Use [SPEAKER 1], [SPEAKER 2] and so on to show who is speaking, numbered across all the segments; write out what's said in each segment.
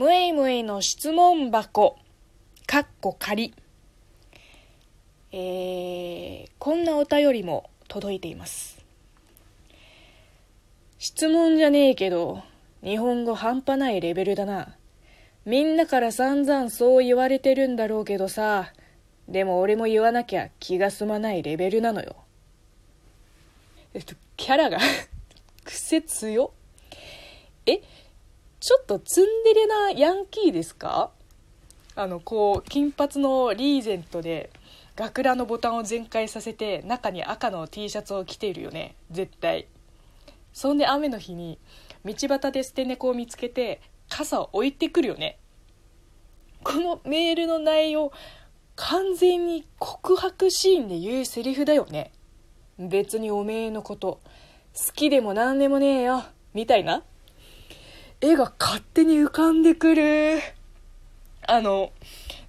[SPEAKER 1] むいむいの質問箱、かっこ仮。えー、こんなお便りも届いています。質問じゃねえけど、日本語半端ないレベルだな。みんなから散々そう言われてるんだろうけどさ、でも俺も言わなきゃ気が済まないレベルなのよ。えっと、キャラが 癖強えちょっとツンデレなヤンキーですか？あのこう金髪のリーゼントで学ランのボタンを全開させて中に赤の T シャツを着ているよね。絶対。そんで雨の日に道端で捨て猫を見つけて傘を置いてくるよね。このメールの内容完全に告白シーンで言うセリフだよね。別におめえのこと好きでも何でもねえよ。みたいな。絵が勝手に浮かんでくる。あの、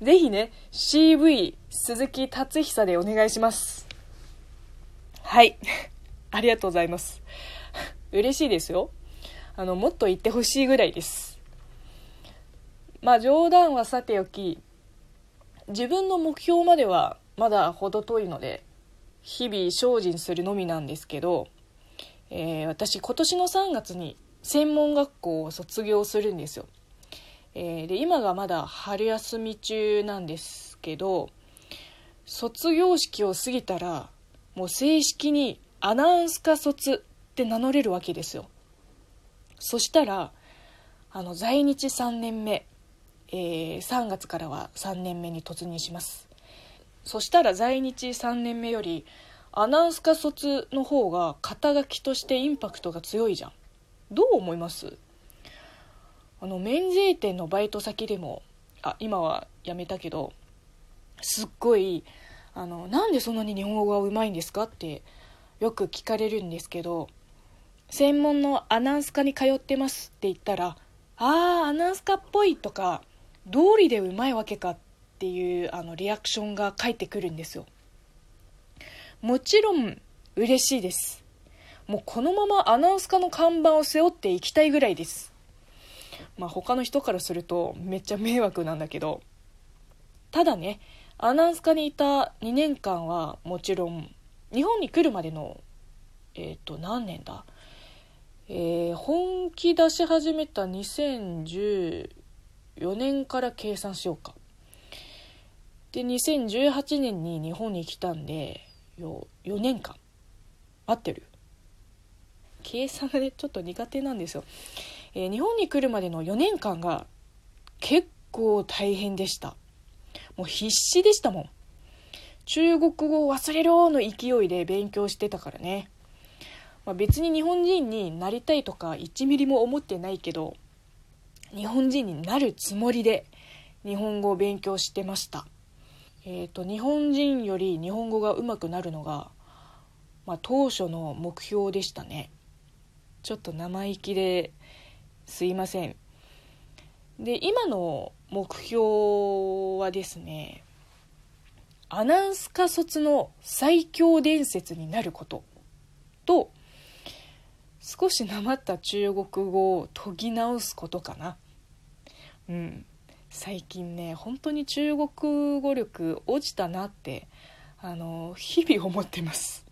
[SPEAKER 1] ぜひね、CV 鈴木達久でお願いします。はい。ありがとうございます。嬉しいですよ。あの、もっと言ってほしいぐらいです。まあ冗談はさておき、自分の目標まではまだ程遠いので、日々精進するのみなんですけど、えー、私今年の3月に専門学校を卒業するんですよ。えー、で今がまだ春休み中なんですけど卒業式を過ぎたらもう正式にアナウンス科卒って名乗れるわけですよ。そしたらあの在日3年目、えー、3月からは3年目に突入します。そしたら在日3年目よりアナウンス科卒の方が肩書きとしてインパクトが強いじゃん。どう思います？あの免税店のバイト先でもあ今は辞めたけどすっごいあのなんでそんなに日本語がうまいんですか？ってよく聞かれるんですけど専門のアナウンス科に通ってますって言ったらああアナウンス科っぽいとか道理でうまいわけかっていうあのリアクションが返ってくるんですよ。もちろん嬉しいです。もうこのままアナウンス科の看板を背負っていきたいぐらいです。まあ他の人からするとめっちゃ迷惑なんだけど、ただね、アナウンス科にいた2年間はもちろん、日本に来るまでの、えっ、ー、と、何年だ？えー、本気出し始めた2014年から計算しようか。で、2018年に日本に来たんで、よ4年間。合ってる計算がねちょっと苦手なんですよ、えー、日本に来るまでの4年間が結構大変でした。もう必死でしたもん。中国語を忘れろの勢いで勉強してたからね、まあ、別に日本人になりたいとか1ミリも思ってないけど日本人になるつもりで日本語を勉強してました。えっ、ー、と日本人より日本語が上手くなるのが、まあ、当初の目標でしたね。ちょっと生意気ですいません。で今の目標はですねアナウンス科卒の最強伝説になること。と少しなまった中国語を研ぎ直すことかな。うん。最近ね本当に中国語力落ちたなってあの日々思ってます。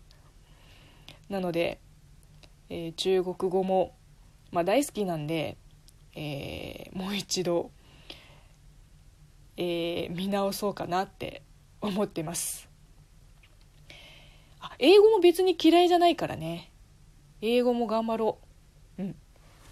[SPEAKER 1] なのでえー、中国語も、まあ、大好きなんで、えー、もう一度、えー、見直そうかなって思ってます。あ英語も別に嫌いじゃないからね。英語も頑張ろう。うん。